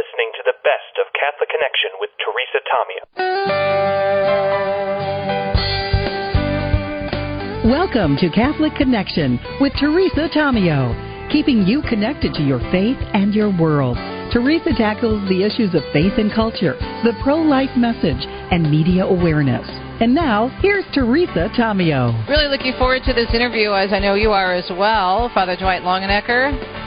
listening to the best of Catholic Connection with Teresa Tomeo. Welcome to Catholic Connection with Teresa Tomeo, keeping you connected to your faith and your world. Teresa tackles the issues of faith and culture, the pro life message, and media awareness. And now, here's Teresa Tomeo. Really looking forward to this interview, as I know you are as well. Father Dwight Longenecker,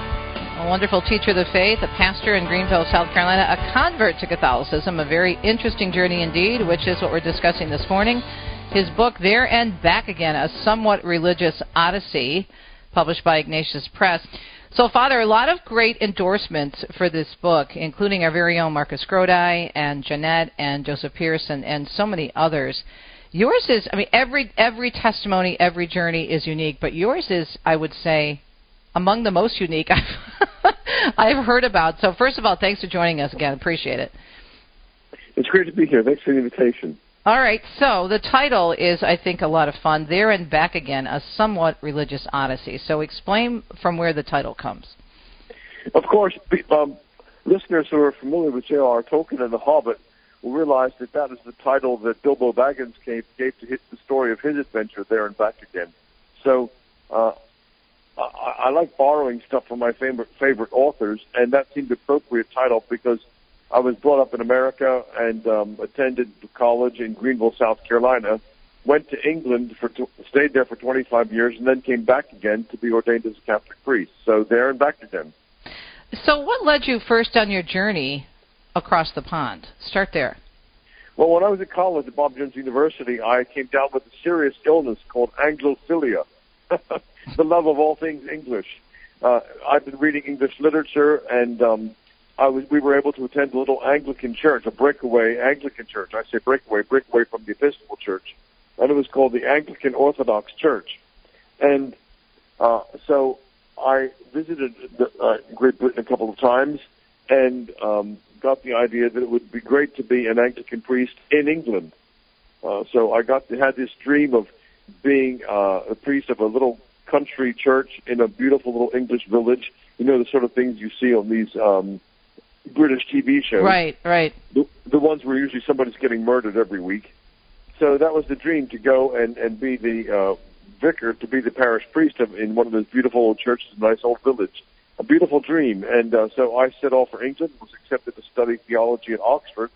a wonderful teacher of the faith, a pastor in Greenville, South Carolina, a convert to Catholicism, a very interesting journey indeed, which is what we're discussing this morning. His book, There and Back Again, a somewhat religious odyssey, published by Ignatius Press. So, Father, a lot of great endorsements for this book, including our very own Marcus Grodi and Jeanette and Joseph Pearson and so many others. Yours is, I mean, every every testimony, every journey is unique, but yours is, I would say, among the most unique I've, I've heard about. So, first of all, thanks for joining us again. Appreciate it. It's great to be here. Thanks for the invitation. All right, so the title is, I think, a lot of fun. There and Back Again, a somewhat religious odyssey. So explain from where the title comes. Of course, um, listeners who are familiar with J.R.R. Tolkien and The Hobbit will realize that that is the title that Bilbo Baggins gave, gave to hit the story of his adventure there and back again. So uh, I, I like borrowing stuff from my favorite favorite authors, and that seemed appropriate title because – I was brought up in America and um, attended college in Greenville, South Carolina. Went to England for stayed there for 25 years, and then came back again to be ordained as a Catholic priest. So there and back again. So, what led you first on your journey across the pond? Start there. Well, when I was at college at Bob Jones University, I came down with a serious illness called Anglophilia, the love of all things English. Uh, I've been reading English literature and um, I was we were able to attend a little Anglican church, a breakaway Anglican church. I say breakaway, breakaway from the Episcopal Church, and it was called the Anglican Orthodox Church. And uh, so I visited the, uh, Great Britain a couple of times and um, got the idea that it would be great to be an Anglican priest in England. Uh, so I got to had this dream of being uh, a priest of a little country church in a beautiful little English village. You know the sort of things you see on these um, British TV shows. Right, right. The, the ones where usually somebody's getting murdered every week. So that was the dream to go and and be the uh, vicar, to be the parish priest of, in one of those beautiful old churches, a nice old village. A beautiful dream, and uh, so I set off for England. Was accepted to study theology at Oxford,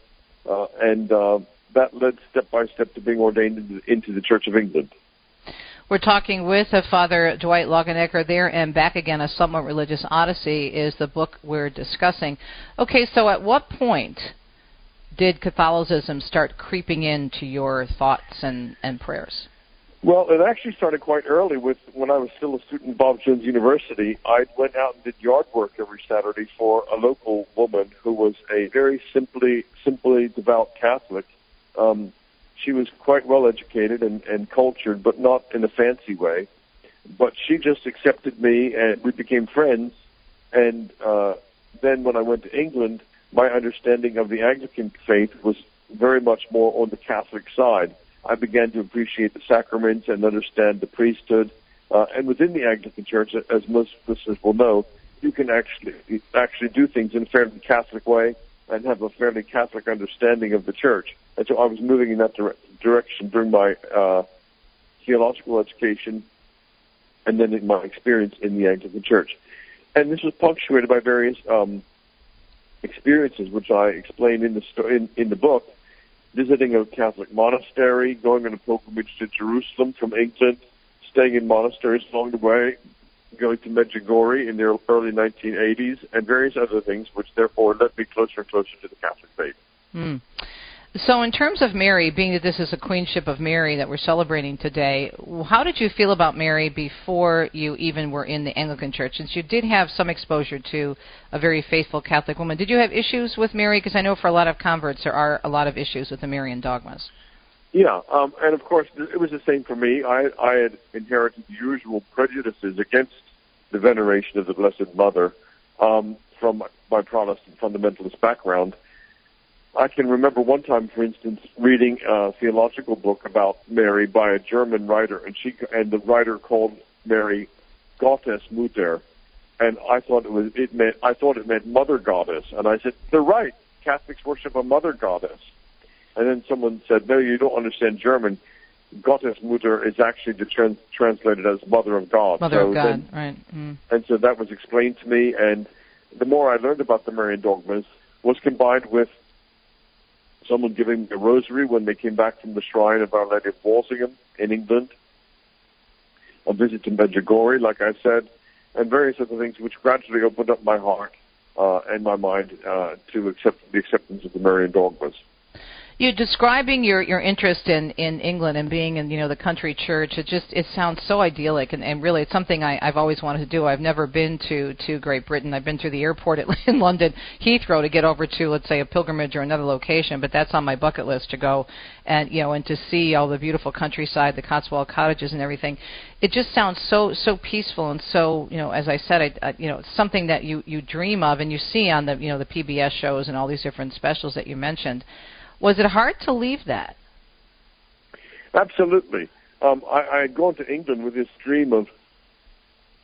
uh, and uh, that led step by step to being ordained into, into the Church of England. We're talking with uh, Father Dwight Longenecker there and back again. A somewhat religious odyssey is the book we're discussing. Okay, so at what point did Catholicism start creeping into your thoughts and, and prayers? Well, it actually started quite early. With when I was still a student at Bob Jones University, I went out and did yard work every Saturday for a local woman who was a very simply, simply devout Catholic. Um, she was quite well educated and, and cultured, but not in a fancy way. But she just accepted me, and we became friends. And uh, then when I went to England, my understanding of the Anglican faith was very much more on the Catholic side. I began to appreciate the sacraments and understand the priesthood. Uh, and within the Anglican Church, as most listeners will know, you can actually actually do things in a fairly Catholic way and have a fairly Catholic understanding of the church. And so I was moving in that dire- direction during my uh, theological education and then in my experience in the Anglican Church. And this was punctuated by various um, experiences, which I explain in the sto- in, in the book. Visiting a Catholic monastery, going on a pilgrimage to Jerusalem from England, staying in monasteries along the way, going to Medjugorje in the early 1980s, and various other things, which therefore led me closer and closer to the Catholic faith. Mm. So, in terms of Mary, being that this is a queenship of Mary that we're celebrating today, how did you feel about Mary before you even were in the Anglican Church? Since you did have some exposure to a very faithful Catholic woman, did you have issues with Mary? Because I know for a lot of converts there are a lot of issues with the Marian dogmas. Yeah, um, and of course it was the same for me. I, I had inherited the usual prejudices against the veneration of the Blessed Mother um, from my Protestant fundamentalist background. I can remember one time, for instance, reading a theological book about Mary by a German writer, and she and the writer called Mary Gottes Mutter, and I thought it was it meant I thought it meant mother goddess, and I said they're right. Catholics worship a mother goddess, and then someone said, no, you don't understand German. Gottesmutter is actually trans- translated as Mother of God. Mother so of God, then, right? Mm. And so that was explained to me, and the more I learned about the Marian dogmas was combined with someone giving me a rosary when they came back from the shrine of Our Lady of Walsingham in England, a visit to Medjugorje, like I said, and various other things which gradually opened up my heart uh, and my mind uh, to accept the acceptance of the Marian dogmas. You're describing your, your interest in, in England and being in you know the country church. It just it sounds so idyllic and, and really it's something I, I've always wanted to do. I've never been to, to Great Britain. I've been through the airport at, in London Heathrow to get over to let's say a pilgrimage or another location, but that's on my bucket list to go and you know and to see all the beautiful countryside, the Cotswold cottages and everything. It just sounds so so peaceful and so you know as I said I, I you know something that you you dream of and you see on the you know the PBS shows and all these different specials that you mentioned. Was it hard to leave that? Absolutely. Um, I, I had gone to England with this dream of,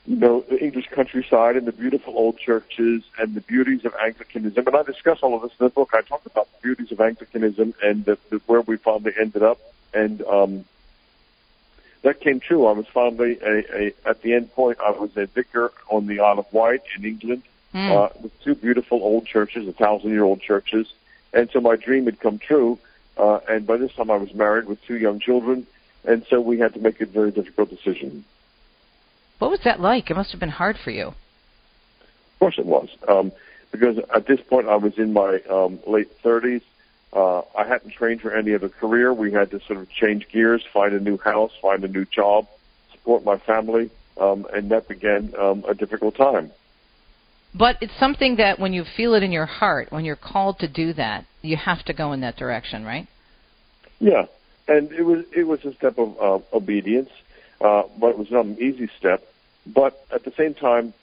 you know, the English countryside and the beautiful old churches and the beauties of Anglicanism. And I discuss all of this in the book. I talk about the beauties of Anglicanism and the, the, where we finally ended up. And um, that came true. I was finally, a, a, at the end point, I was a vicar on the Isle of Wight in England mm. uh, with two beautiful old churches, a thousand-year-old churches and so my dream had come true. Uh, and by this time I was married with two young children, and so we had to make a very difficult decision. What was that like? It must have been hard for you. Of course it was, um, because at this point I was in my um, late 30s. Uh, I hadn't trained for any other career. We had to sort of change gears, find a new house, find a new job, support my family, um, and that began um, a difficult time. But it's something that when you feel it in your heart, when you're called to do that, you have to go in that direction, right? Yeah, and it was it was a step of uh, obedience, uh, but it was not an easy step. But at the same time,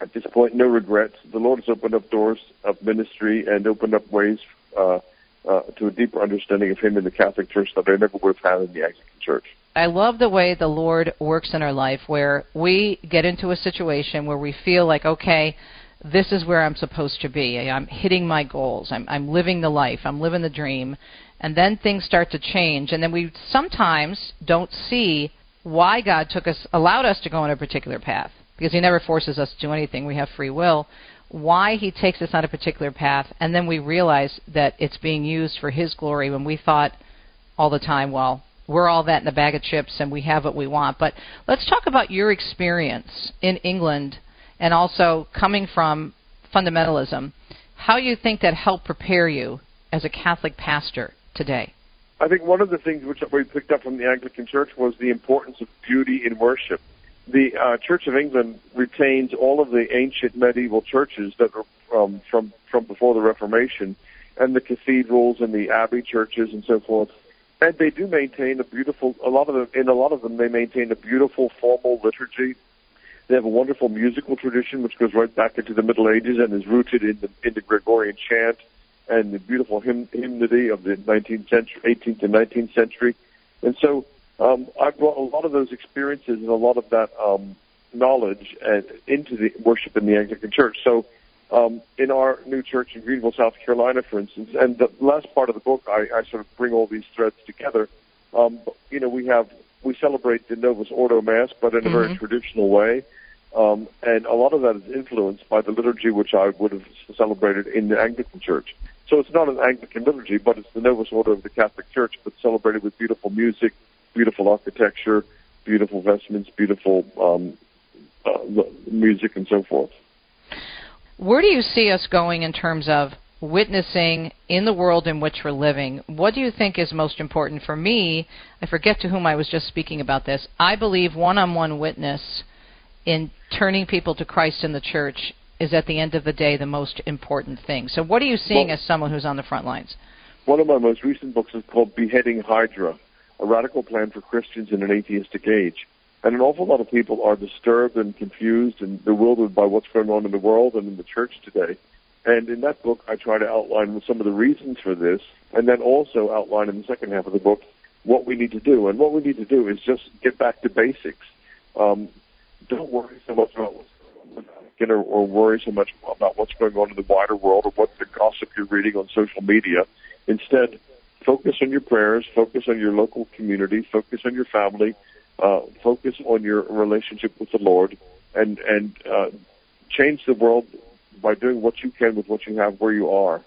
at this point, no regrets. The Lord has opened up doors of ministry and opened up ways uh, uh, to a deeper understanding of Him in the Catholic Church that I never would have had in the Anglican Church. I love the way the Lord works in our life where we get into a situation where we feel like, okay, this is where I'm supposed to be. I'm hitting my goals. I'm, I'm living the life. I'm living the dream. And then things start to change. And then we sometimes don't see why God took us, allowed us to go on a particular path. Because He never forces us to do anything. We have free will. Why He takes us on a particular path. And then we realize that it's being used for His glory when we thought all the time, well, we're all that in a bag of chips and we have what we want. But let's talk about your experience in England and also coming from fundamentalism. How you think that helped prepare you as a Catholic pastor today? I think one of the things which we picked up from the Anglican Church was the importance of beauty in worship. The uh, Church of England retains all of the ancient medieval churches that were um, from from before the Reformation, and the cathedrals and the abbey churches and so forth and they do maintain a beautiful. A lot of them, in a lot of them, they maintain a beautiful formal liturgy. They have a wonderful musical tradition which goes right back into the Middle Ages and is rooted in the, in the Gregorian chant and the beautiful hymn, hymnody of the 19th century, 18th and 19th century. And so um, I brought a lot of those experiences and a lot of that um, knowledge and, into the worship in the Anglican Church. So um, in our new church in Greenville, South Carolina, for instance. And the last part of the book, I, I sort of bring all these threads together. Um, you know, we have we celebrate the Novus Ordo Mass, but in mm-hmm. a very mm-hmm. traditional way. Um, and a lot of that is influenced by the liturgy which I would have celebrated in the Anglican Church. So it's not an Anglican liturgy, but it's the Novus Ordo of the Catholic Church, but celebrated with beautiful music, beautiful architecture, beautiful vestments, beautiful um, uh, music, and so forth. Where do you see us going in terms of witnessing in the world in which we're living? What do you think is most important for me? I forget to whom I was just speaking about this. I believe one on one witness in turning people to Christ in the church is at the end of the day the most important thing. So, what are you seeing well, as someone who's on the front lines? One of my most recent books is called Beheading Hydra A Radical Plan for Christians in an Atheistic Age. And an awful lot of people are disturbed and confused and bewildered by what's going on in the world and in the church today. And in that book, I try to outline some of the reasons for this, and then also outline in the second half of the book what we need to do. And what we need to do is just get back to basics. Um, don't worry so much about what's going on or, or worry so much about what's going on in the wider world or what the gossip you're reading on social media. Instead, focus on your prayers, focus on your local community, focus on your family, uh, focus on your relationship with the Lord, and and uh, change the world by doing what you can with what you have where you are.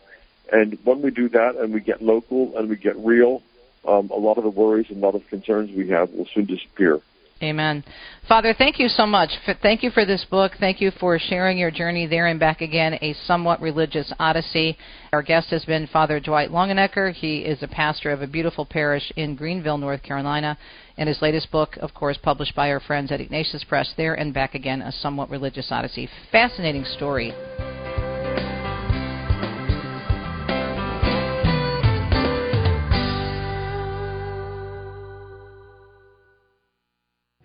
And when we do that, and we get local and we get real, um, a lot of the worries and a lot of concerns we have will soon disappear. Amen. Father, thank you so much. Thank you for this book. Thank you for sharing your journey there and back again, A Somewhat Religious Odyssey. Our guest has been Father Dwight Longenecker. He is a pastor of a beautiful parish in Greenville, North Carolina. And his latest book, of course, published by our friends at Ignatius Press, There and Back Again, A Somewhat Religious Odyssey. Fascinating story.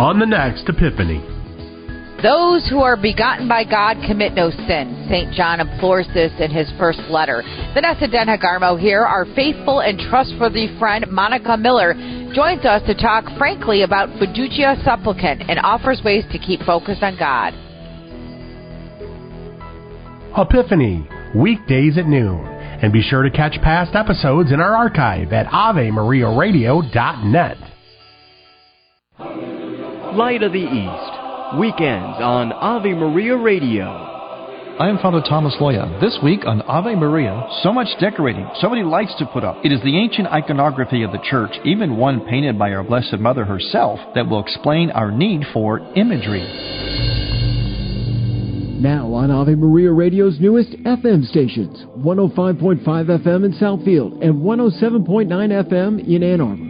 on the next Epiphany. Those who are begotten by God commit no sin. St. John implores this in his first letter. Vanessa Denha Garmo here, our faithful and trustworthy friend Monica Miller, joins us to talk frankly about fiducia supplicans and offers ways to keep focused on God. Epiphany, weekdays at noon. And be sure to catch past episodes in our archive at AveMariaRadio.net. Light of the East, weekends on Ave Maria Radio. I am Father Thomas Loya. This week on Ave Maria, so much decorating, so many lights to put up. It is the ancient iconography of the church, even one painted by our Blessed Mother herself, that will explain our need for imagery. Now on Ave Maria Radio's newest FM stations 105.5 FM in Southfield and 107.9 FM in Ann Arbor.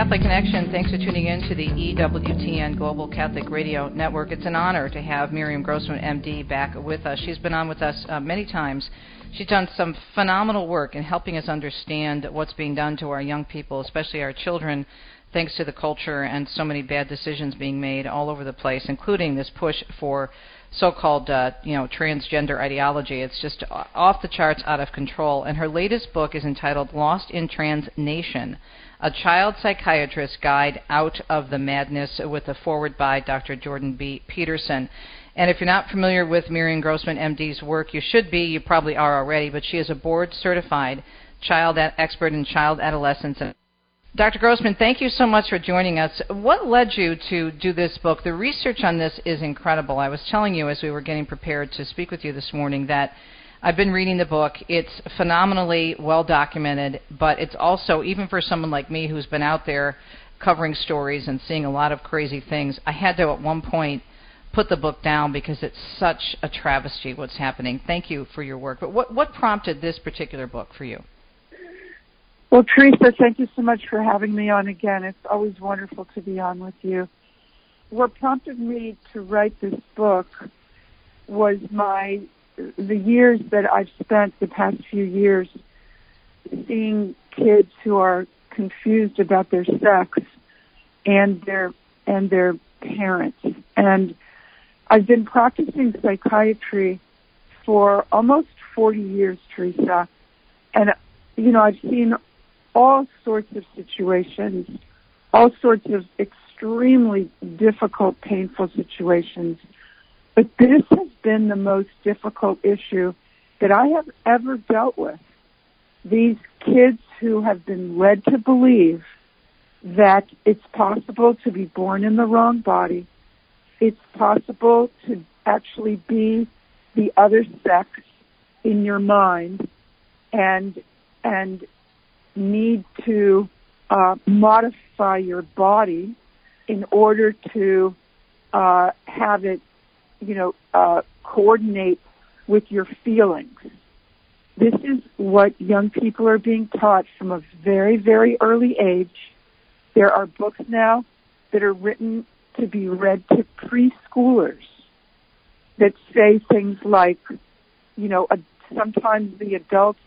Catholic Connection, thanks for tuning in to the EWTN Global Catholic Radio Network. It's an honor to have Miriam Grossman, MD, back with us. She's been on with us uh, many times. She's done some phenomenal work in helping us understand what's being done to our young people, especially our children, thanks to the culture and so many bad decisions being made all over the place, including this push for so-called uh, you know transgender ideology. It's just off the charts, out of control. And her latest book is entitled "Lost in Trans Nation." A Child Psychiatrist's Guide Out of the Madness, with a foreword by Dr. Jordan B. Peterson. And if you're not familiar with Miriam Grossman, MD's work, you should be. You probably are already, but she is a board certified child expert in child adolescence Dr. Grossman, thank you so much for joining us. What led you to do this book? The research on this is incredible. I was telling you as we were getting prepared to speak with you this morning that I've been reading the book. It's phenomenally well documented, but it's also, even for someone like me who's been out there covering stories and seeing a lot of crazy things, I had to at one point put the book down because it's such a travesty what's happening. Thank you for your work. But what, what prompted this particular book for you? Well, Teresa, thank you so much for having me on again. It's always wonderful to be on with you. What prompted me to write this book was my the years that I've spent the past few years seeing kids who are confused about their sex and their and their parents. And I've been practicing psychiatry for almost 40 years, Teresa. And you know, I've seen all sorts of situations, all sorts of extremely difficult, painful situations. But this has been the most difficult issue that I have ever dealt with. these kids who have been led to believe that it's possible to be born in the wrong body, it's possible to actually be the other sex in your mind and and need to uh, modify your body in order to uh, have it, you know, uh, coordinate with your feelings. This is what young people are being taught from a very, very early age. There are books now that are written to be read to preschoolers that say things like, you know, a, sometimes the adults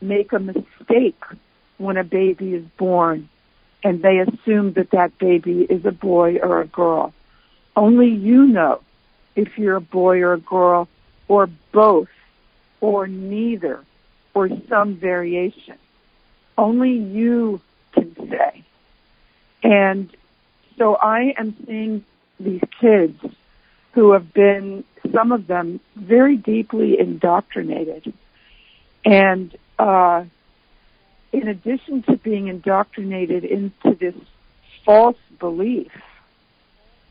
make a mistake when a baby is born and they assume that that baby is a boy or a girl. Only you know if you're a boy or a girl or both or neither or some variation. Only you can say. And so I am seeing these kids who have been, some of them, very deeply indoctrinated. And uh, in addition to being indoctrinated into this false belief,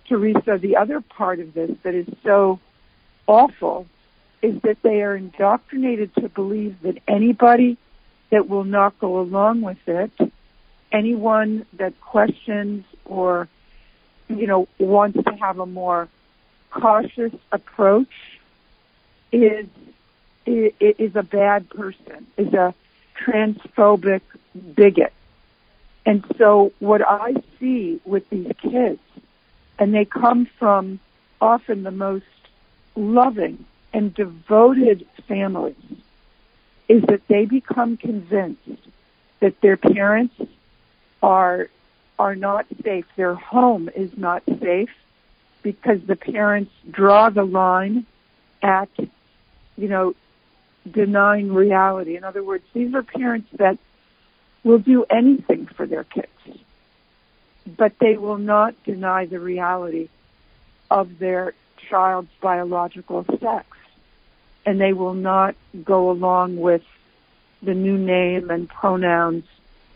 Teresa, the other part of this that is so awful is that they are indoctrinated to believe that anybody that will not go along with it, anyone that questions or, you know, wants to have a more cautious approach is is a bad person, is a transphobic bigot. And so what I see with these kids, and they come from often the most loving and devoted families, is that they become convinced that their parents are are not safe. Their home is not safe because the parents draw the line at, you know, denying reality. In other words, these are parents that will do anything for their kids, but they will not deny the reality of their child's biological sex. And they will not go along with the new name and pronouns.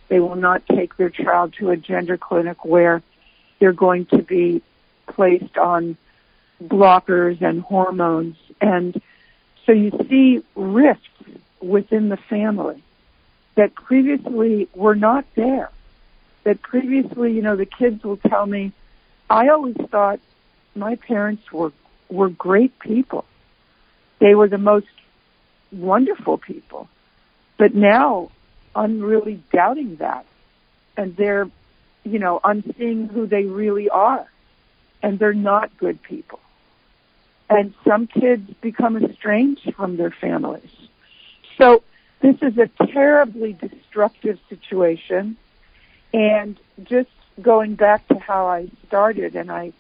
They will not take their child to a gender clinic where they're going to be placed on blockers and hormones. And so you see rifts within the family that previously were not there. That previously, you know, the kids will tell me, I always thought my parents were were great people. They were the most wonderful people. But now I'm really doubting that. And they're, you know, I'm seeing who they really are. And they're not good people. And some kids become estranged from their families. So this is a terribly destructive situation. And just going back to how I started, and I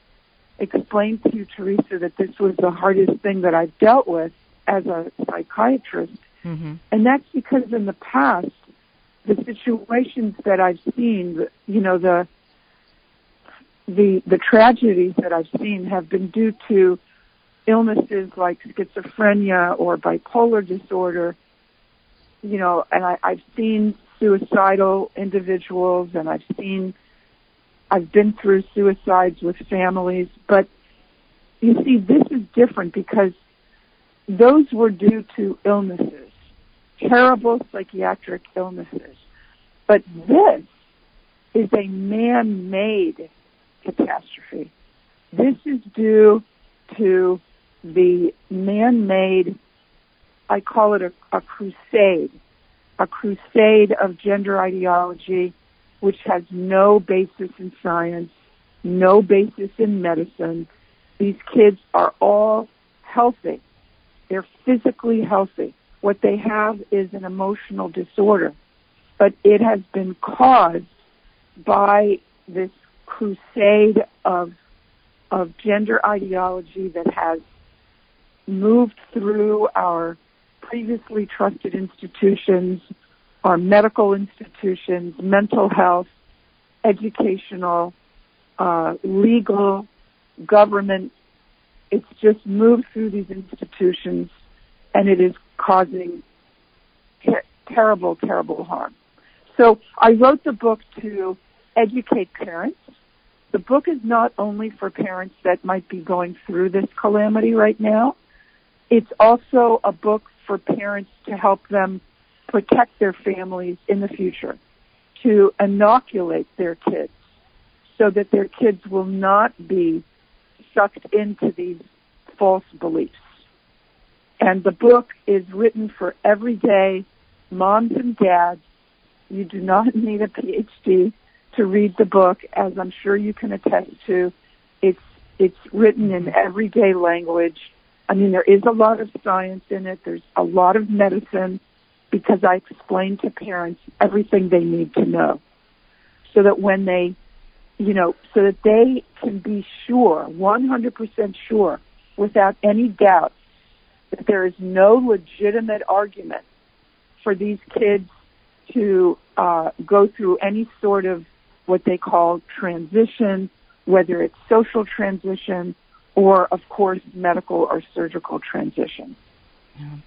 explained to you, Teresa, that this was the hardest thing that I've dealt with as a psychiatrist. Mm-hmm. And that's because in the past, the situations that I've seen, you know, the the the tragedies that I've seen have been due to illnesses like schizophrenia or bipolar disorder you know, and I, I've seen suicidal individuals and I've seen, I've been through suicides with families, but you see, this is different because those were due to illnesses, terrible psychiatric illnesses. But this is a man-made catastrophe. This is due to the man-made I call it a, a crusade, a crusade of gender ideology, which has no basis in science, no basis in medicine. These kids are all healthy. They're physically healthy. What they have is an emotional disorder, but it has been caused by this crusade of of gender ideology that has moved through our previously trusted institutions our medical institutions, mental health, educational, uh, legal, government. It's just moved through these institutions and it is causing terrible, terrible harm. So I wrote the book to educate parents. The book is not only for parents that might be going through this calamity right now. It's also a book for parents to help them protect their families in the future, to inoculate their kids so that their kids will not be sucked into these false beliefs. And the book is written for everyday moms and dads. You do not need a PhD to read the book, as I'm sure you can attest to. It's it's written in everyday language. I mean, there is a lot of science in it. There's a lot of medicine because I explain to parents everything they need to know so that when they, you know, so that they can be sure, 100% sure, without any doubt, that there is no legitimate argument for these kids to uh, go through any sort of what they call transition, whether it's social transition or, of course, medical or surgical transition. Yeah.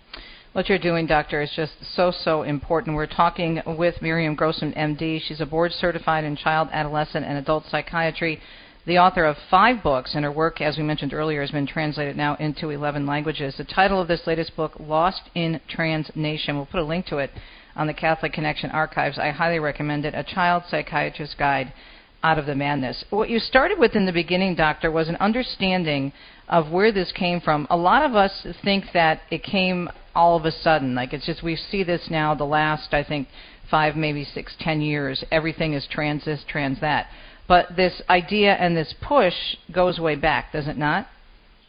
What you're doing, Doctor, is just so, so important. We're talking with Miriam Grossman, MD. She's a board certified in child, adolescent, and adult psychiatry, the author of five books, and her work, as we mentioned earlier, has been translated now into 11 languages. The title of this latest book, Lost in Trans Nation, we'll put a link to it on the Catholic Connection archives. I highly recommend it. A child psychiatrist's guide out of the madness. What you started with in the beginning, Doctor, was an understanding of where this came from. A lot of us think that it came all of a sudden. Like it's just we see this now. The last, I think, five, maybe six, ten years, everything is trans this, trans that. But this idea and this push goes way back, does it not?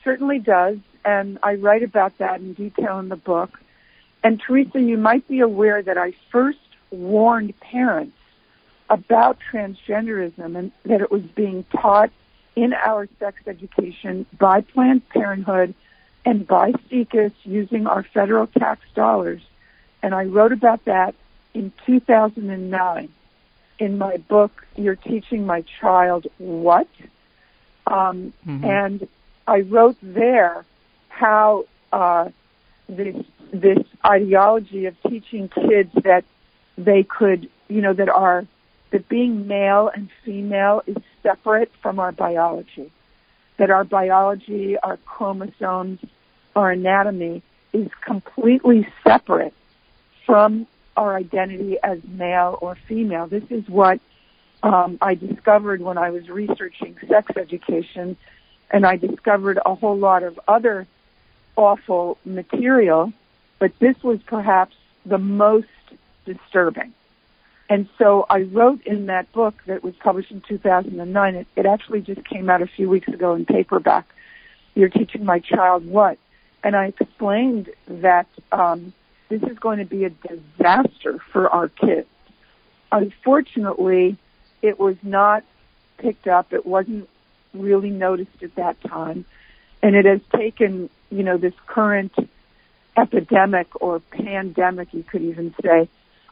Certainly does, and I write about that in detail in the book. And Teresa, you might be aware that I first warned parents about transgenderism and that it was being taught in our sex education by Planned Parenthood and by SIECUS using our federal tax dollars. And I wrote about that in 2009 in my book, You're Teaching My Child What? Um, mm-hmm. And I wrote there how uh, this this ideology of teaching kids that they could, you know, that are that being male and female is separate from our biology, that our biology, our chromosomes, our anatomy is completely separate from our identity as male or female. This is what um, I discovered when I was researching sex education, and I discovered a whole lot of other awful material, but this was perhaps the most disturbing. And so I wrote in that book that was published in 2009. It, it actually just came out a few weeks ago in paperback. You're teaching my child what? And I explained that um, this is going to be a disaster for our kids. Unfortunately, it was not picked up. It wasn't really noticed at that time. And it has taken, you know, this current epidemic or pandemic, you could even say,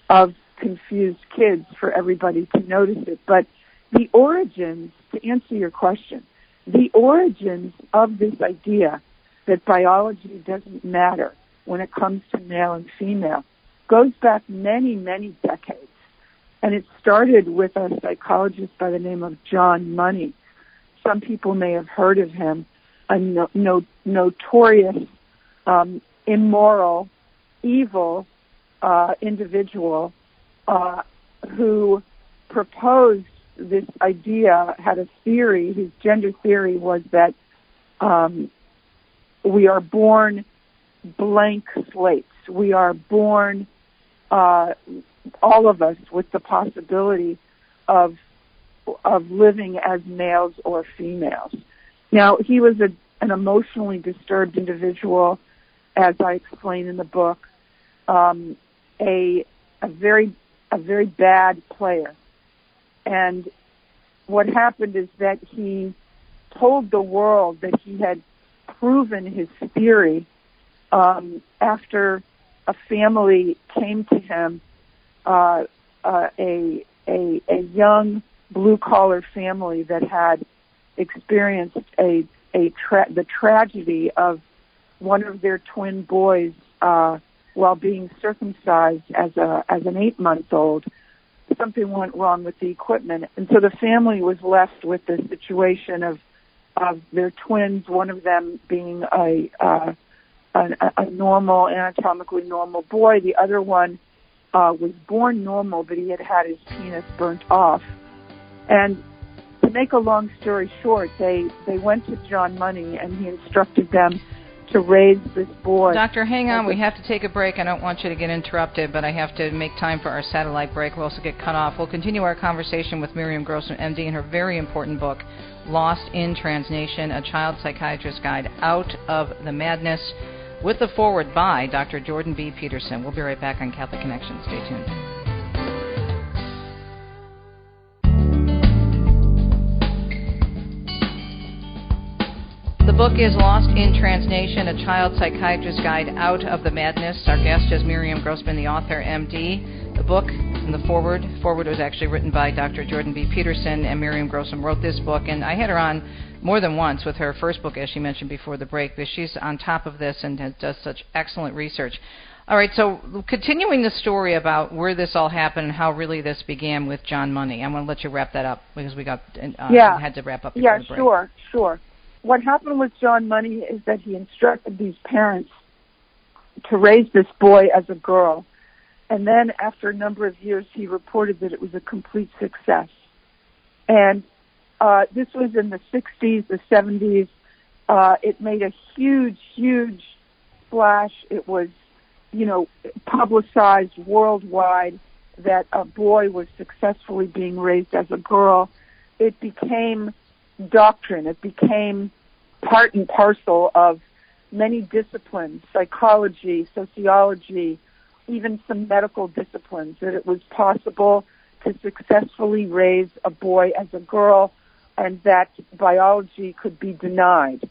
of confused kids for everybody to notice it. But the origins, to answer your question, the origins of this idea that biology doesn't matter when it comes to male and female goes back many, many decades. And it started with a psychologist by the name of John Money. Some people may have heard of him, a no, no, notorious, um, immoral, evil uh, individual uh, who proposed this idea, had a theory, his gender theory was that um, we are born blank slates. We are born, uh, all of us, with the possibility of of living as males or females. Now, he was a, an emotionally disturbed individual, as I explain in the book, um, a a very a very bad player. And what happened is that he told the world that he had proven his theory um, after a family came to him, uh, uh, a, a, a young blue collar family that had experienced a, a tra- the tragedy of one of their twin boys uh, while being circumcised as a as an eight month old, something went wrong with the equipment, and so the family was left with the situation of of their twins, one of them being a uh, a, a normal, anatomically normal boy, the other one uh, was born normal, but he had had his penis burnt off, and to make a long story short, they they went to John Money and he instructed them to raise this boy. Doctor, hang on. We have to take a break. I don't want you to get interrupted, but I have to make time for our satellite break. We'll also get cut off. We'll continue our conversation with Miriam Grossman, MD, in her very important book, Lost in Transnation A Child Psychiatrist's Guide Out of the Madness, with the forward by Dr. Jordan B. Peterson. We'll be right back on Catholic Connection. Stay tuned. Book is Lost in Transnation, a child psychiatrist's guide out of the madness. Our guest is Miriam Grossman, the author, MD. The book and the forward. Forward was actually written by Dr. Jordan B. Peterson, and Miriam Grossman wrote this book. And I had her on more than once with her first book, as she mentioned before the break, but she's on top of this and does such excellent research. All right, so continuing the story about where this all happened and how really this began with John Money, I'm going to let you wrap that up because we got uh, yeah. had to wrap up. Yeah, sure, sure what happened with John Money is that he instructed these parents to raise this boy as a girl. And then after a number of years, he reported that it was a complete success. And uh, this was in the 60s, the 70s. Uh, it made a huge, huge splash. It was, you know, publicized worldwide that a boy was successfully being raised as a girl. It became doctrine. It became part and parcel of many disciplines, psychology, sociology, even some medical disciplines, that it was possible to successfully raise a boy as a girl and that biology could be denied.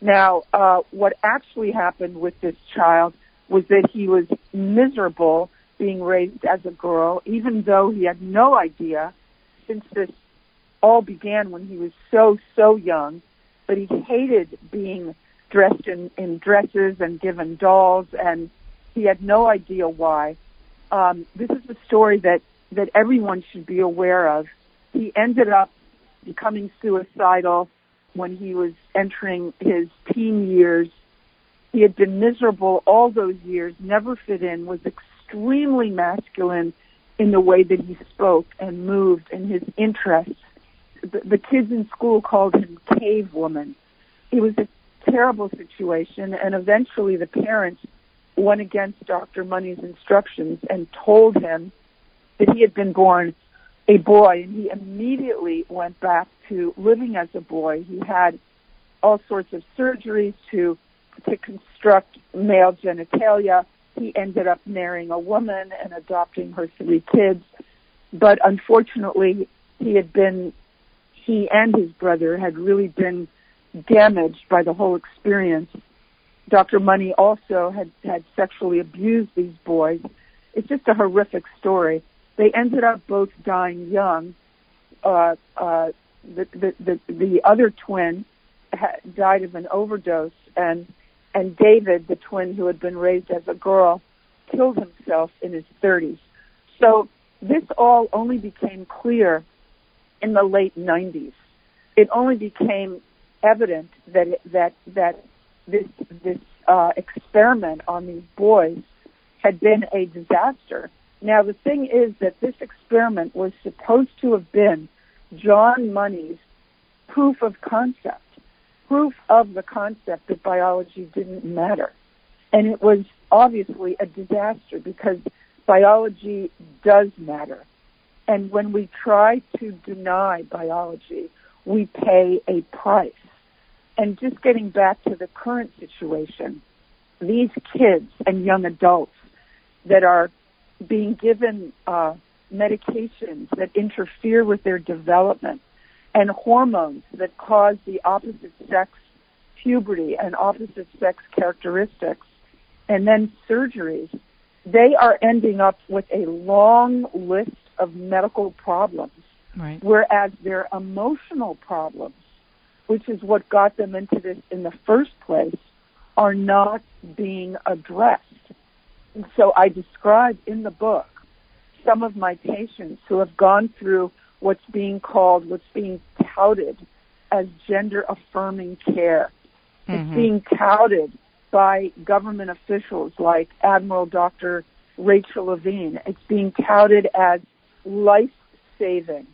Now, uh, what actually happened with this child was that he was miserable being raised as a girl, even though he had no idea, since this all began when he was so, so young, but he hated being dressed in, in dresses and given dolls, and he had no idea why. Um, this is a story that, that everyone should be aware of. He ended up becoming suicidal when he was entering his teen years. He had been miserable all those years, never fit in, was extremely masculine in the way that he spoke and moved and his interests. The, kids in school called him cave woman it was a terrible situation, and eventually the parents went against Dr. Money's instructions and told him that he had been born a boy, and he immediately went back to living as a boy. He had all sorts of surgeries to to construct male genitalia. He ended up marrying a woman and adopting her three kids. But unfortunately, he had been, he and his brother had really been damaged by the whole experience. Dr. Money also had, had sexually abused these boys. It's just a horrific story. They ended up both dying young. Uh, uh, the, the, the, the other twin ha- died of an overdose and, and David, the twin who had been raised as a girl, killed himself in his 30s. So this all only became clear in the late 90s. It only became evident that it, that that this this uh, experiment on these boys had been a disaster. Now the thing is that this experiment was supposed to have been John Money's proof of concept, proof of the concept that biology didn't matter, and it was obviously a disaster because biology does matter. And when we try to deny biology, we pay a price. And just getting back to the current situation, these kids and young adults that are being given uh, medications that interfere with their development and hormones that cause the opposite sex puberty and opposite sex characteristics and then surgeries, they are ending up with a long list of medical problems. Right. Whereas their emotional problems which is what got them into this in the first place, are not being addressed. so I describe in the book some of my patients who have gone through what's being called, what's being touted as gender affirming care. Mm-hmm. It's being touted by government officials like Admiral Dr. Rachel Levine. It's being touted as life saving.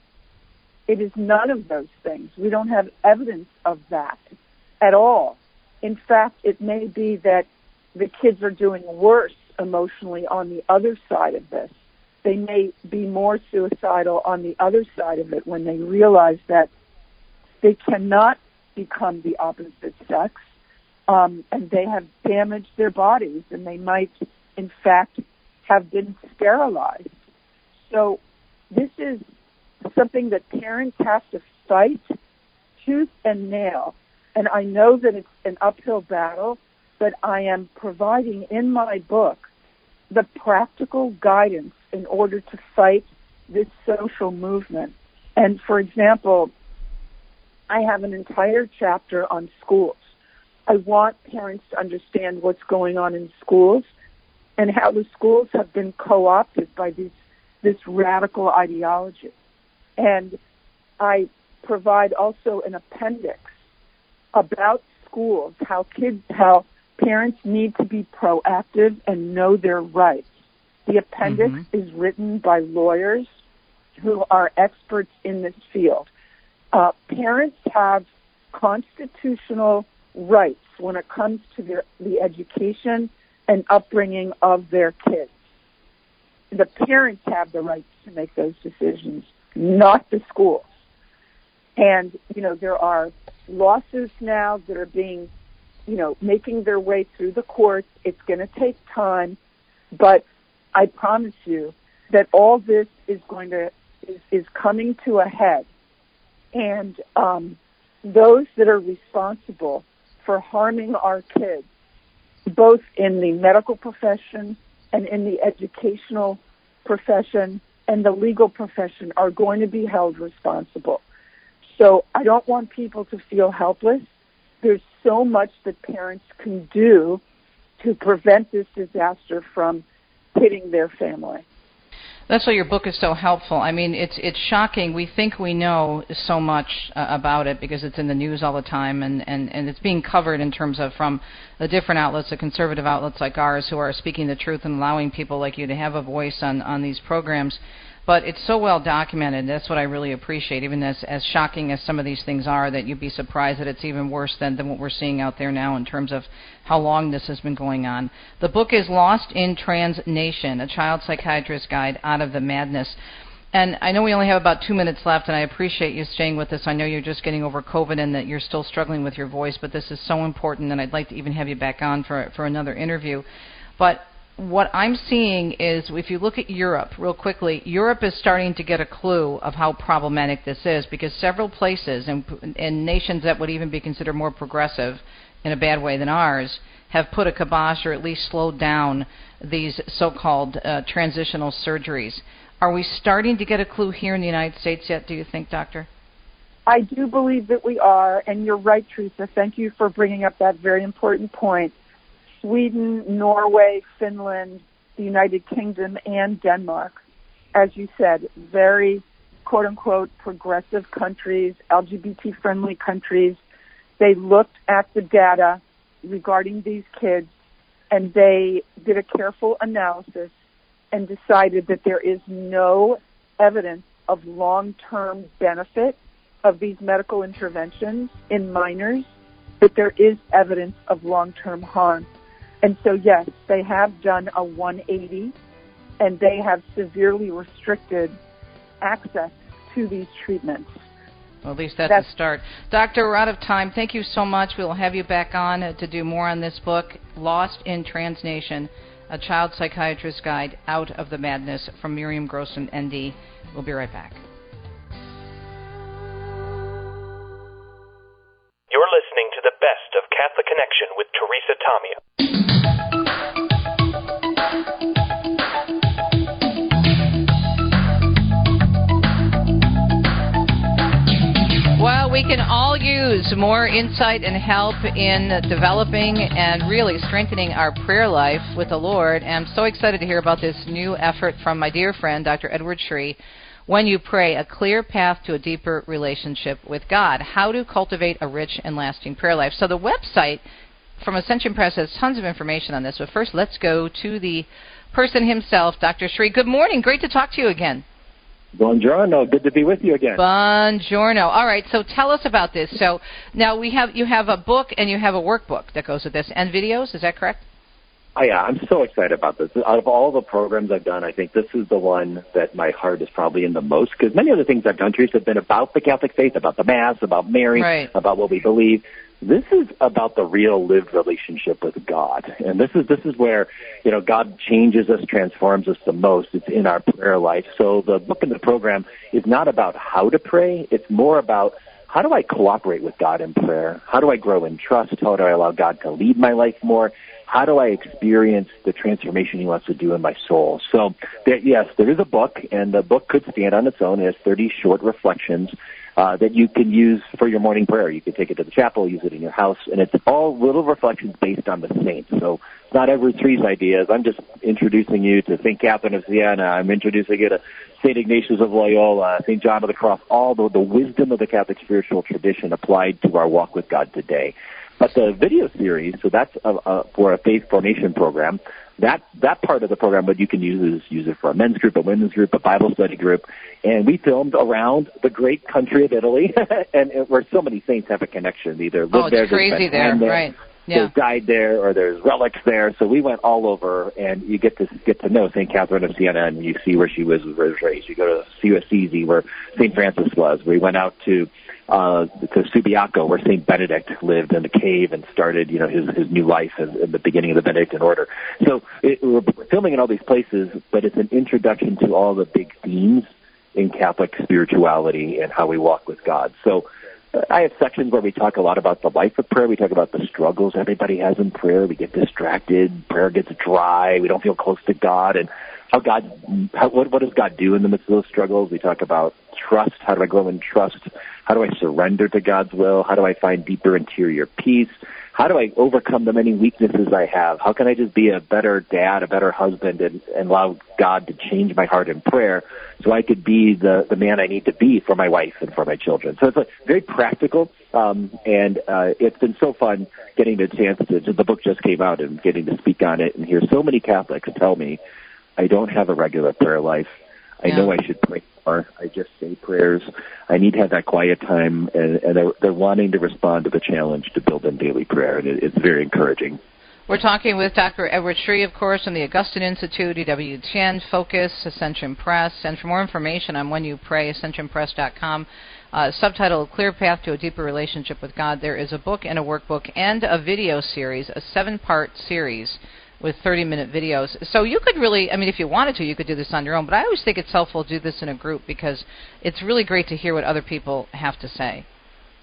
It is none of those things. We don't have evidence of that at all. In fact, it may be that the kids are doing worse emotionally on the other side of this. They may be more suicidal on the other side of it when they realize that they cannot become the opposite sex um, and they have damaged their bodies and they might, in fact, have been sterilized. So this is something that parents have to fight tooth and nail. And I know that it's an uphill battle, but I am providing in my book the practical guidance in order to fight this social movement. And for example, I have an entire chapter on schools. I want parents to understand what's going on in schools and how the schools have been co-opted by this this radical ideology. And I provide also an appendix about schools, how kids, how parents need to be proactive and know their rights. The appendix mm-hmm. is written by lawyers who are experts in this field. Uh, parents have constitutional rights when it comes to their, the education and upbringing of their kids. The parents have the rights to make those decisions, not the schools. And, you know, there are lawsuits now that are being, you know, making their way through the courts. It's going to take time, but I promise you that all this is going to, is, is coming to a head. And, um, those that are responsible for harming our kids, both in the medical profession and in the educational profession and the legal profession are going to be held responsible. So I don't want people to feel helpless. There's so much that parents can do to prevent this disaster from hitting their family. That's why your book is so helpful. I mean, it's it's shocking. We think we know so much uh, about it because it's in the news all the time, and and and it's being covered in terms of from the different outlets, the conservative outlets like ours, who are speaking the truth and allowing people like you to have a voice on on these programs but it's so well documented. That's what I really appreciate. Even as as shocking as some of these things are, that you'd be surprised that it's even worse than than what we're seeing out there now in terms of how long this has been going on. The book is Lost in Trans Nation: A Child Psychiatrist Guide Out of the Madness. And I know we only have about two minutes left, and I appreciate you staying with us. I know you're just getting over COVID and that you're still struggling with your voice, but this is so important, and I'd like to even have you back on for for another interview. But what I'm seeing is if you look at Europe real quickly, Europe is starting to get a clue of how problematic this is because several places and, and nations that would even be considered more progressive in a bad way than ours have put a kibosh or at least slowed down these so-called uh, transitional surgeries. Are we starting to get a clue here in the United States yet, do you think, Doctor? I do believe that we are, and you're right, Teresa. Thank you for bringing up that very important point. Sweden, Norway, Finland, the United Kingdom, and Denmark. As you said, very quote unquote progressive countries, LGBT friendly countries. They looked at the data regarding these kids and they did a careful analysis and decided that there is no evidence of long-term benefit of these medical interventions in minors, but there is evidence of long-term harm. And so, yes, they have done a 180 and they have severely restricted access to these treatments. Well, at least that's, that's, a start. Doctor, we're out of time. Thank you so much. We will have you back on uh, to do more on this book, Lost in Transnation, a child psychiatrist's guide out of the madness from Miriam Grossman, MD. We'll be right back. You're listening to the best of Catholic Connection with Teresa Tomeo. We can all use more insight and help in developing and really strengthening our prayer life with the Lord. And I'm so excited to hear about this new effort from my dear friend, Dr. Edward Sri. When you pray, a clear path to a deeper relationship with God. How to cultivate a rich and lasting prayer life. So the website from Ascension Press has tons of information on this. But first, let's go to the person himself, Dr. Sri. Good morning. Great to talk to you again. Buongiorno. Good to be with you again. Buongiorno. All right. So tell us about this. So now we have you have a book and you have a workbook that goes with this and videos. Is that correct? Oh, yeah, I'm so excited about this. Out of all the programs I've done, I think this is the one that my heart is probably in the most because many of the things I've done, Teresa, have been about the Catholic faith, about the Mass, about Mary, right. about what we believe. This is about the real lived relationship with God. And this is, this is where, you know, God changes us, transforms us the most. It's in our prayer life. So the book and the program is not about how to pray. It's more about how do I cooperate with God in prayer? How do I grow in trust? How do I allow God to lead my life more? How do I experience the transformation He wants to do in my soul? So, there, yes, there is a book, and the book could stand on its own. It has 30 short reflections uh, that you can use for your morning prayer. You can take it to the chapel, use it in your house, and it's all little reflections based on the saints. So it's not Edward Sri's ideas. I'm just introducing you to St. Catherine of Siena. I'm introducing you to St. Ignatius of Loyola, St. John of the Cross, all the, the wisdom of the Catholic spiritual tradition applied to our walk with God today. But the video series, so that's a, a, for a faith formation program that that part of the program what you can use is use it for a men's group, a women's group, a Bible study group, and we filmed around the great country of Italy, and, and where so many saints have a connection, either live oh, there, crazy there, there, right? Yeah. There's died there, or there's relics there. So we went all over, and you get to get to know Saint Catherine of Siena, and you see where she was, was raised. You go to Assisi, where Saint Francis was. We went out to uh, to Subiaco, where Saint Benedict lived in the cave and started, you know, his his new life in, in the beginning of the Benedictine order. So it, we're filming in all these places, but it's an introduction to all the big themes in Catholic spirituality and how we walk with God. So I have sections where we talk a lot about the life of prayer. We talk about the struggles everybody has in prayer. We get distracted. Prayer gets dry. We don't feel close to God. And how God, how, what, what does God do in the midst of those struggles? We talk about trust. How do I grow in trust? How do I surrender to God's will? How do I find deeper interior peace? How do I overcome the many weaknesses I have? How can I just be a better dad, a better husband, and, and allow God to change my heart in prayer so I could be the, the man I need to be for my wife and for my children? So it's like very practical, um, and uh, it's been so fun getting the chance to. The book just came out and getting to speak on it and hear so many Catholics tell me I don't have a regular prayer life. I Yeah. know I should pray more. I just say prayers. I need to have that quiet time, and, and they're, they're wanting to respond to the challenge to build in daily prayer, and it, it's very encouraging. We're talking with Dr. Edward Sri, of course, from the Augustine Institute, EWTN, Focus, Ascension Press. And for more information on When You Pray, ascensionpress.com, uh, subtitled Clear Path to a Deeper Relationship with God, there is a book and a workbook and a video series, a seven part series with 30 minute videos. So you could really, I mean, if you wanted to, you could do this on your own. But I always think it's helpful to do this in a group because it's really great to hear what other people have to say.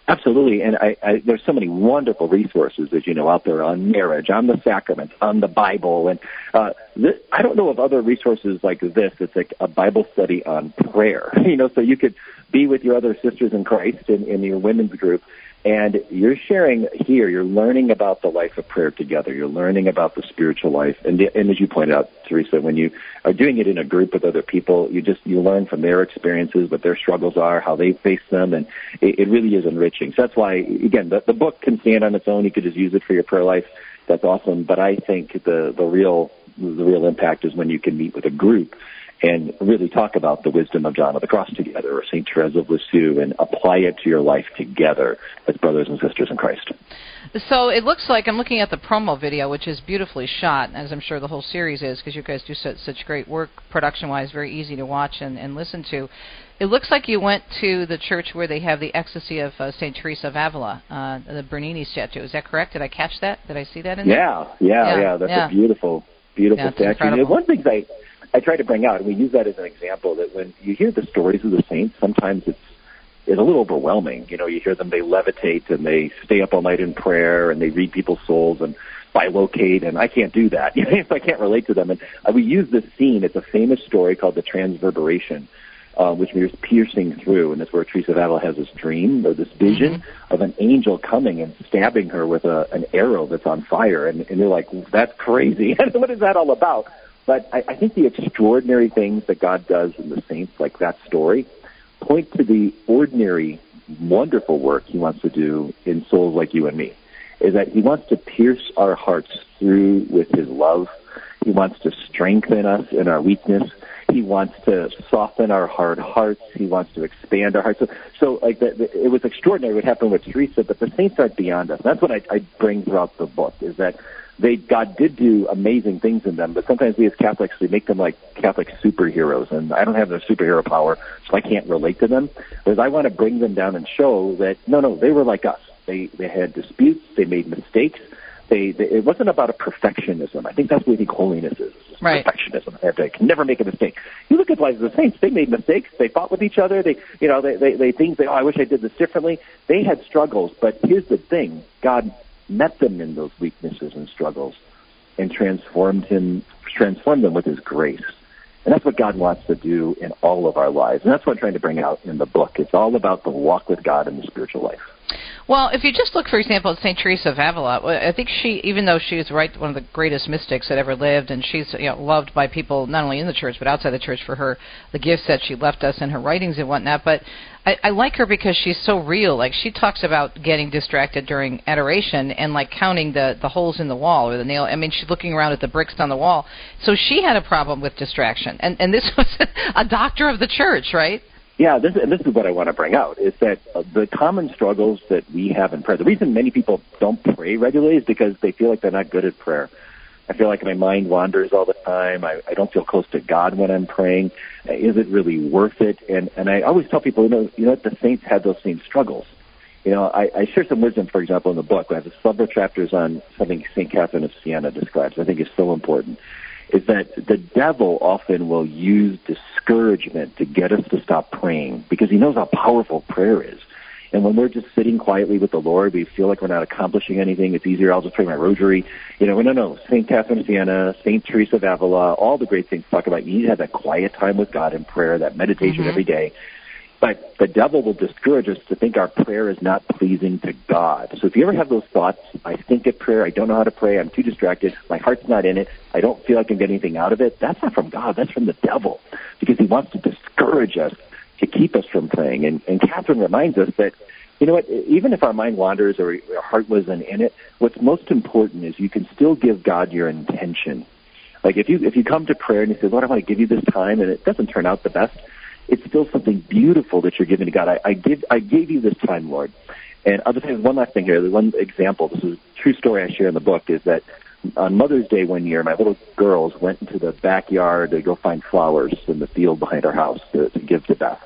Absolutely, and I, I, there's so many wonderful resources, as you know, out there on marriage, on the sacraments, on the Bible, and uh, this, I don't know of other resources like this. It's like a Bible study on prayer, you know, so you could be with your other sisters in Christ in, in your women's group, and you're sharing here. You're learning about the life of prayer together. You're learning about the spiritual life, and, the, and as you pointed out, Teresa, when you are doing it in a group with other people, you just you learn from their experiences, what their struggles are, how they face them, and it, it really is enriching. So that's why, again, the, the book can stand on its own. You could just use it for your prayer life. That's awesome. But I think the the real the real impact is when you can meet with a group and really talk about the wisdom of John of the Cross together or St. Therese of Lisieux and apply it to your life together as brothers and sisters in Christ. So it looks like I'm looking at the promo video, which is beautifully shot, as I'm sure the whole series is, because you guys do such, such great work production-wise, very easy to watch and, and listen to. It looks like you went to the church where they have the ecstasy of uh, Saint Teresa of Avila, uh, the Bernini statue. Is that correct? Did I catch that? Did I see that in there? Yeah, yeah, Yeah, yeah. That's yeah. a beautiful, beautiful Yeah, statue. incredible. One things I I try to bring out, and we use that as an example, that when you hear the stories of the saints, sometimes it's it's a little overwhelming. You know, you hear them they levitate and they stay up all night in prayer and they read people's souls and bilocate, and I can't do that. You know, I can't relate to them. And uh, we use this scene. It's a famous story called the Transverberation. uh, which means piercing through, and that's where Teresa of Avila has this dream or this vision mm-hmm. of an angel coming and stabbing her with a, an arrow that's on fire, and, and you're like, that's crazy. what is that all about? But I, I think the extraordinary things that God does in the saints, like that story, point to the ordinary, wonderful work He wants to do in souls like you and me. Is that He wants to pierce our hearts through with His love. He wants to strengthen us in our weakness. He wants to soften our hard hearts. He wants to expand our hearts. So, so like the, the, it was extraordinary what happened with Teresa, but the saints aren't beyond us. That's what I, I bring throughout the book is that they God did do amazing things in them, but sometimes we as Catholics we make them like Catholic superheroes, and I don't have their superhero power, so I can't relate to them. Whereas I want to bring them down and show that no, no, they were like us. They they had disputes, they made mistakes, they, they it wasn't about a perfectionism. I think that's what we think holiness is. Right. Perfectionism. They have to never make a mistake. You look at the lives of the saints; they made mistakes. They fought with each other. They, you know, they they, they think, they, oh, I wish I did this differently. They had struggles, but here's the thing: God met them in those weaknesses and struggles, and transformed him, transformed them with His grace. And that's what God wants to do in all of our lives. And that's what I'm trying to bring out in the book. It's all about the walk with God in the spiritual life. Well, if you just look, for example, at St. Teresa of Avila, I think she, even though she is right, one of the greatest mystics that ever lived, and she's you know, loved by people not only in the church but outside the church for her the gifts that she left us in her writings and whatnot. But I, I like her because she's so real. Like she talks about getting distracted during adoration and like counting the the holes in the wall or the nail. I mean, she's looking around at the bricks on the wall. So she had a problem with distraction, and and this was a doctor of the church, right? Yeah, this, this is what I want to bring out is that uh, the common struggles that we have in prayer. The reason many people don't pray regularly is because they feel like they're not good at prayer. I feel like my mind wanders all the time. I, I don't feel close to God when I'm praying. Is it really worth it? And and I always tell people, you know, you know, the saints had those same struggles. You know, I, I share some wisdom, for example, in the book. I have several chapters on something Saint Catherine of Siena describes. I think is so important is that the devil often will use discouragement to get us to stop praying because he knows how powerful prayer is. And when we're just sitting quietly with the Lord, we feel like we're not accomplishing anything. It's easier. I'll just pray my rosary. You know, no, no. St. Catherine of Siena, St. Teresa of Avila, all the great things talk about. You need to have that quiet time with God in prayer, that meditation mm-hmm. every day. But the devil will discourage us to think our prayer is not pleasing to God. So if you ever have those thoughts, I think at prayer, I don't know how to pray, I'm too distracted, my heart's not in it, I don't feel like I'm getting anything out of it, that's not from God, that's from the devil. Because he wants to discourage us to keep us from praying. And, and Catherine reminds us that, you know what, even if our mind wanders or our heart wasn't in it, what's most important is you can still give God your intention. Like if you if you come to prayer and you say, Lord, I want to give you this time and it doesn't turn out the best, it's still something beautiful that you're giving to God. I, I give I gave you this time, Lord. And I'll just say one last thing here. The one example, this is a true story I share in the book, is that on Mother's Day one year, my little girls went into the backyard to go find flowers in the field behind our house to, to give to Beth,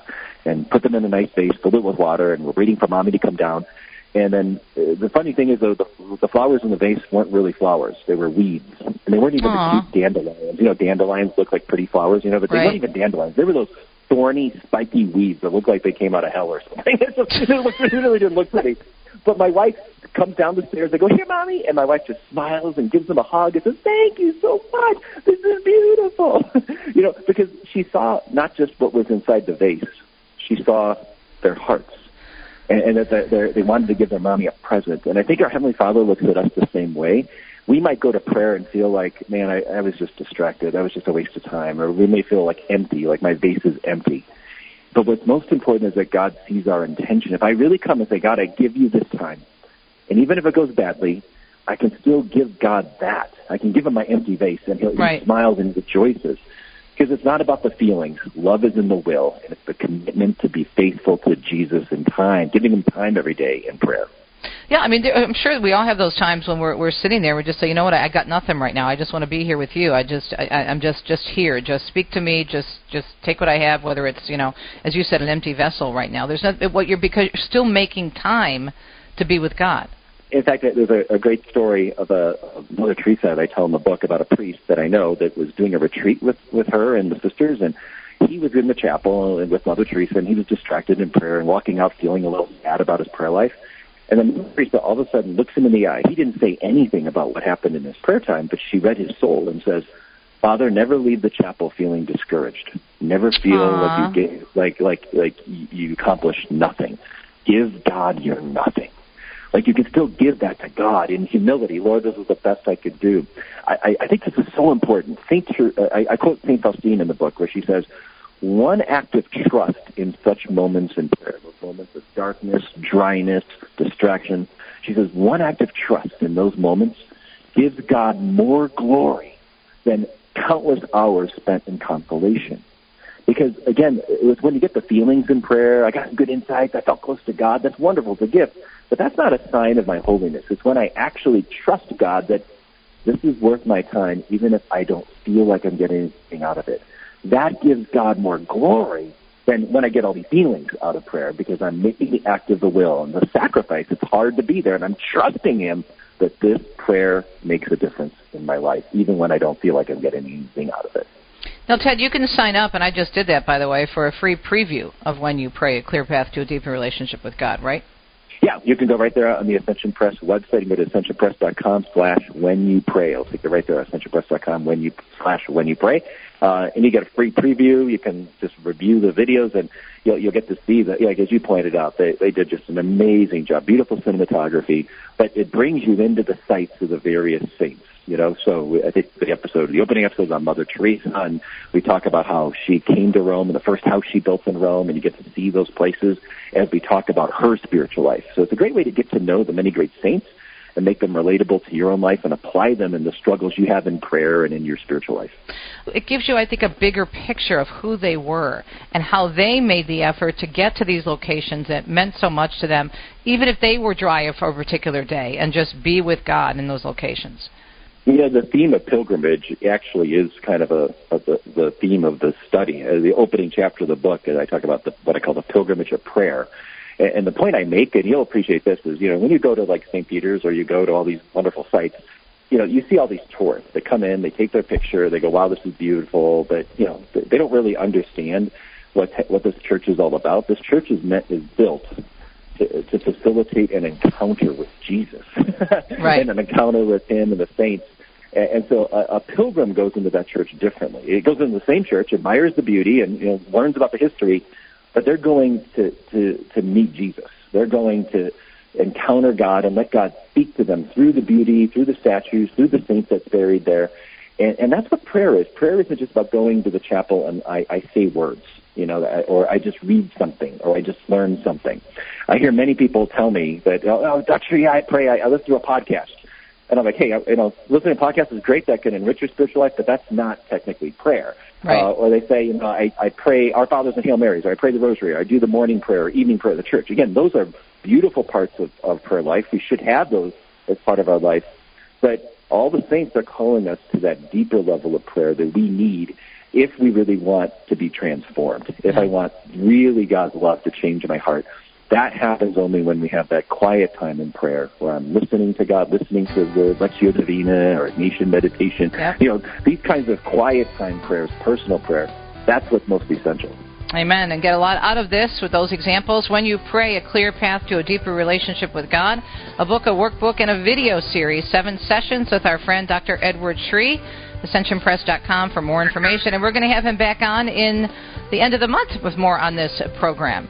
and put them in a nice vase, filled it with water, and we're waiting for mommy to come down. And then uh, the funny thing is, though, the, the flowers in the vase weren't really flowers; they were weeds, and they weren't even Aww. the cute dandelions. You know, dandelions look like pretty flowers, you know, but they right. weren't even dandelions. They were those thorny, spiky weeds that look like they came out of hell or something. it, really didn't look pretty. But my wife comes down the stairs. I go, here, mommy, and my wife just smiles and gives them a hug and says, "Thank you so much. This is beautiful." you know, because she saw not just what was inside the vase, she saw their hearts, and, and that they wanted to give their mommy a present. And I think our heavenly Father looks at us the same way we might go to prayer and feel like, man, I, I was just distracted. That was just a waste of time. Or we may feel like empty, like my vase is empty. But what's most important is that God sees our intention. If I really come and say, God, I give you this time, and even if it goes badly, I can still give God that. I can give him my empty vase, and he'll, right. he smiles and rejoices. Because it's not about the feelings. Love is in the will, and it's the commitment to be faithful to Jesus in time, giving him time every day in prayer. Yeah, I mean, I'm sure we all have those times when we're we're sitting there. We just say, you know what, I, I got nothing right now. I just want to be here with you. I just, I, I'm just just here. Just speak to me. Just just take what I have, whether it's you know, as you said, an empty vessel right now. There's not what you're because you're still making time to be with God. In fact, there's a, a great story of a of Mother Teresa that I tell in the book about a priest that I know that was doing a retreat with with her and the sisters and he was in the chapel with Mother Teresa, and he was distracted in prayer and walking out feeling a little sad about his prayer life. And then the priest all of a sudden looks him in the eye. He didn't say anything about what happened in his prayer time, but she read his soul and says, Father, never leave the chapel feeling discouraged. Never feel Aww. like you get, like like like you accomplished nothing. Give God your nothing. Like you can still give that to God in humility. Lord, this is the best I could do. I, I, I think this is so important. Saint, I, I quote Saint Faustina in the book where she says, "One act of trust in such moments in prayer, moments of darkness, dryness, distraction." She says, "One act of trust in those moments gives God more glory than countless hours spent in consolation." Because again, it was when you get the feelings in prayer, I got good insights, I felt close to God. That's wonderful. It's a gift. But that's not a sign of my holiness. It's when I actually trust God that this is worth my time, even if I don't feel like I'm getting anything out of it. That gives God more glory than when I get all these feelings out of prayer because I'm making the act of the will and the sacrifice. It's hard to be there, and I'm trusting Him that this prayer makes a difference in my life, even when I don't feel like I'm getting anything out of it. Now, Ted, you can sign up, and I just did that, by the way, for a free preview of when you pray a clear path to a deeper relationship with God, right? Yeah, you can go right there on the Ascension Press website. You can go to ascensionpress.com slash when you pray. I'll take you right there, ascensionpress.com when you slash when you pray. Uh, and you get a free preview. You can just review the videos and you'll, you'll get to see that, like as you pointed out, they, they did just an amazing job. Beautiful cinematography, but it brings you into the sites of the various saints. You know, so I think the episode, the opening episode is on Mother Teresa, and we talk about how she came to Rome and the first house she built in Rome, and you get to see those places as we talk about her spiritual life. So it's a great way to get to know the many great saints and make them relatable to your own life and apply them in the struggles you have in prayer and in your spiritual life. It gives you, I think, a bigger picture of who they were and how they made the effort to get to these locations that meant so much to them, even if they were dry for a particular day, and just be with God in those locations. Yeah, the theme of pilgrimage actually is kind of a, a the, the theme of the study. Uh, the opening chapter of the book, and I talk about the, what I call the pilgrimage of prayer. And, the point I make, and you'll appreciate this, is you know when you go to like St. Peter's or you go to all these wonderful sites, you know you see all these tourists. They come in, they take their picture, they go, "Wow, this is beautiful," but you know they don't really understand what what this church is all about. This church is meant is built to, to facilitate an encounter with Jesus, right. and an encounter with Him and the saints. And, and so a, a pilgrim goes into that church differently. It goes into the same church, admires the beauty, and you know learns about the history, but they're going to to to meet Jesus. They're going to encounter God and let God speak to them through the beauty, through the statues, through the saints that's buried there. And, and that's what prayer is. Prayer isn't just about going to the chapel and I, I say words, you know, or I just read something, or I just learn something. I hear many people tell me that, oh, oh Dr. Yeah, I pray, I, I listen to a podcast. And I'm like, hey, you know, listening to podcasts is great. That can enrich your spiritual life, but that's not technically prayer. Right. Uh, or they say, you know, I, I pray Our Fathers and Hail Marys, or I pray the Rosary, or I do the morning prayer, or evening prayer at the church. Again, those are beautiful parts of, of prayer life. We should have those as part of our life. But all the saints are calling us to that deeper level of prayer that we need if we really want to be transformed. If I want really God's love to change my heart, that happens only when we have that quiet time in prayer where I'm listening to God, listening to the Lectio Divina or Ignatian meditation. Yep. You know, these kinds of quiet time prayers, personal prayer, that's what's most essential. Amen. And get a lot out of this with those examples. When you pray, a clear path to a deeper relationship with God, a book, a workbook, and a video series, seven sessions with our friend Dr. Edward Sri. AscensionPress.com for more information. And we're going to have him back on in the end of the month with more on this program.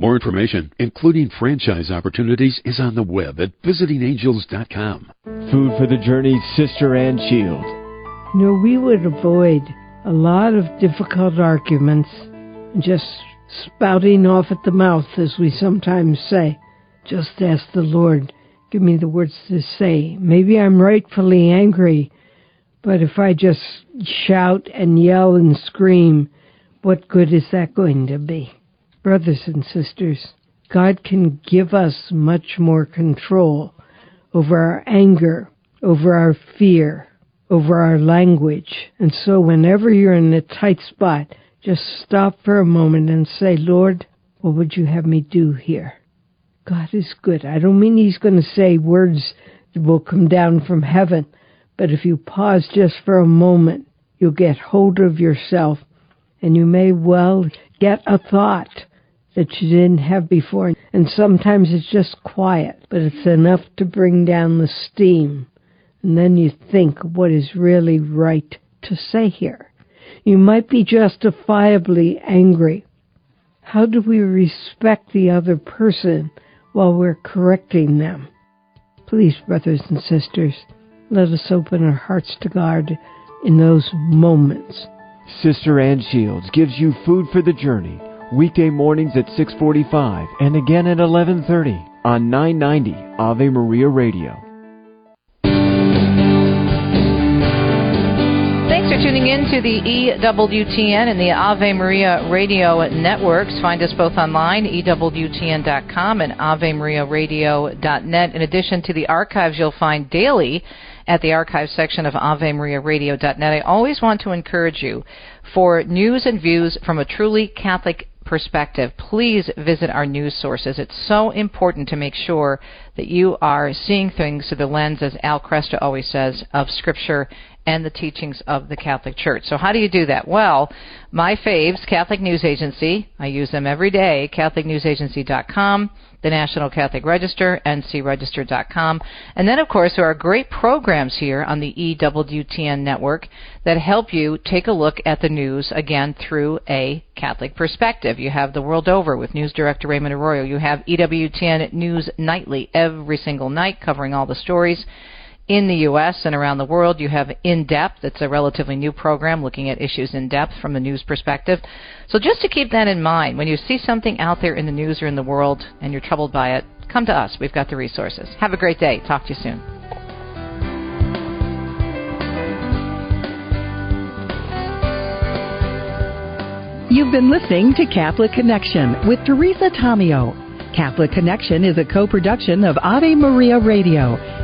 More information, including franchise opportunities, is on the web at visitingangels.com. Food for the Journey, Sister Ann Shields. You know, we would avoid a lot of difficult arguments and just spouting off at the mouth, as we sometimes say. Just ask the Lord, give me the words to say. Maybe I'm rightfully angry, but if I just shout and yell and scream, what good is that going to be? Brothers and sisters, God can give us much more control over our anger, over our fear, over our language. And so whenever you're in a tight spot, just stop for a moment and say, Lord, what would you have me do here? God is good. I don't mean He's going to say words that will come down from heaven, but if you pause just for a moment, you'll get hold of yourself and you may well get a thought that you didn't have before. And sometimes it's just quiet, but it's enough to bring down the steam. And then you think what is really right to say here. You might be justifiably angry. How do we respect the other person while we're correcting them? Please, brothers and sisters, let us open our hearts to God in those moments. Sister Ann Shields gives you food for the journey weekday mornings at 6:45 and again at 11:30 on 990 Ave Maria Radio. Thanks for tuning in to the EWTN and the Ave Maria Radio networks. Find us both online, EWTN.com and AveMariaRadio.net. In addition to the archives you'll find daily at the archive section of AveMariaRadio.net. I always want to encourage you for news and views from a truly Catholic perspective, please visit our news sources. It's so important to make sure that you are seeing things through the lens, as Al Kresta always says, of Scripture and the teachings of the Catholic Church. So, how do you do that? Well, my faves, Catholic News Agency, I use them every day, CatholicNewsAgency.com the National Catholic Register, ncregister.com. And then, of course, there are great programs here on the EWTN network that help you take a look at the news again through a Catholic perspective. You have The World Over with News Director Raymond Arroyo. You have EWTN News Nightly every single night covering all the stories in the U.S. and around the world. You have In Depth, it's a relatively new program looking at issues in depth from the news perspective. So just to keep that in mind, when you see something out there in the news or in the world and you're troubled by it, come to us. We've got the resources. Have a great day. Talk to you soon. You've been listening to Catholic Connection with Teresa Tomeo. Catholic Connection is a co-production of Ave Maria Radio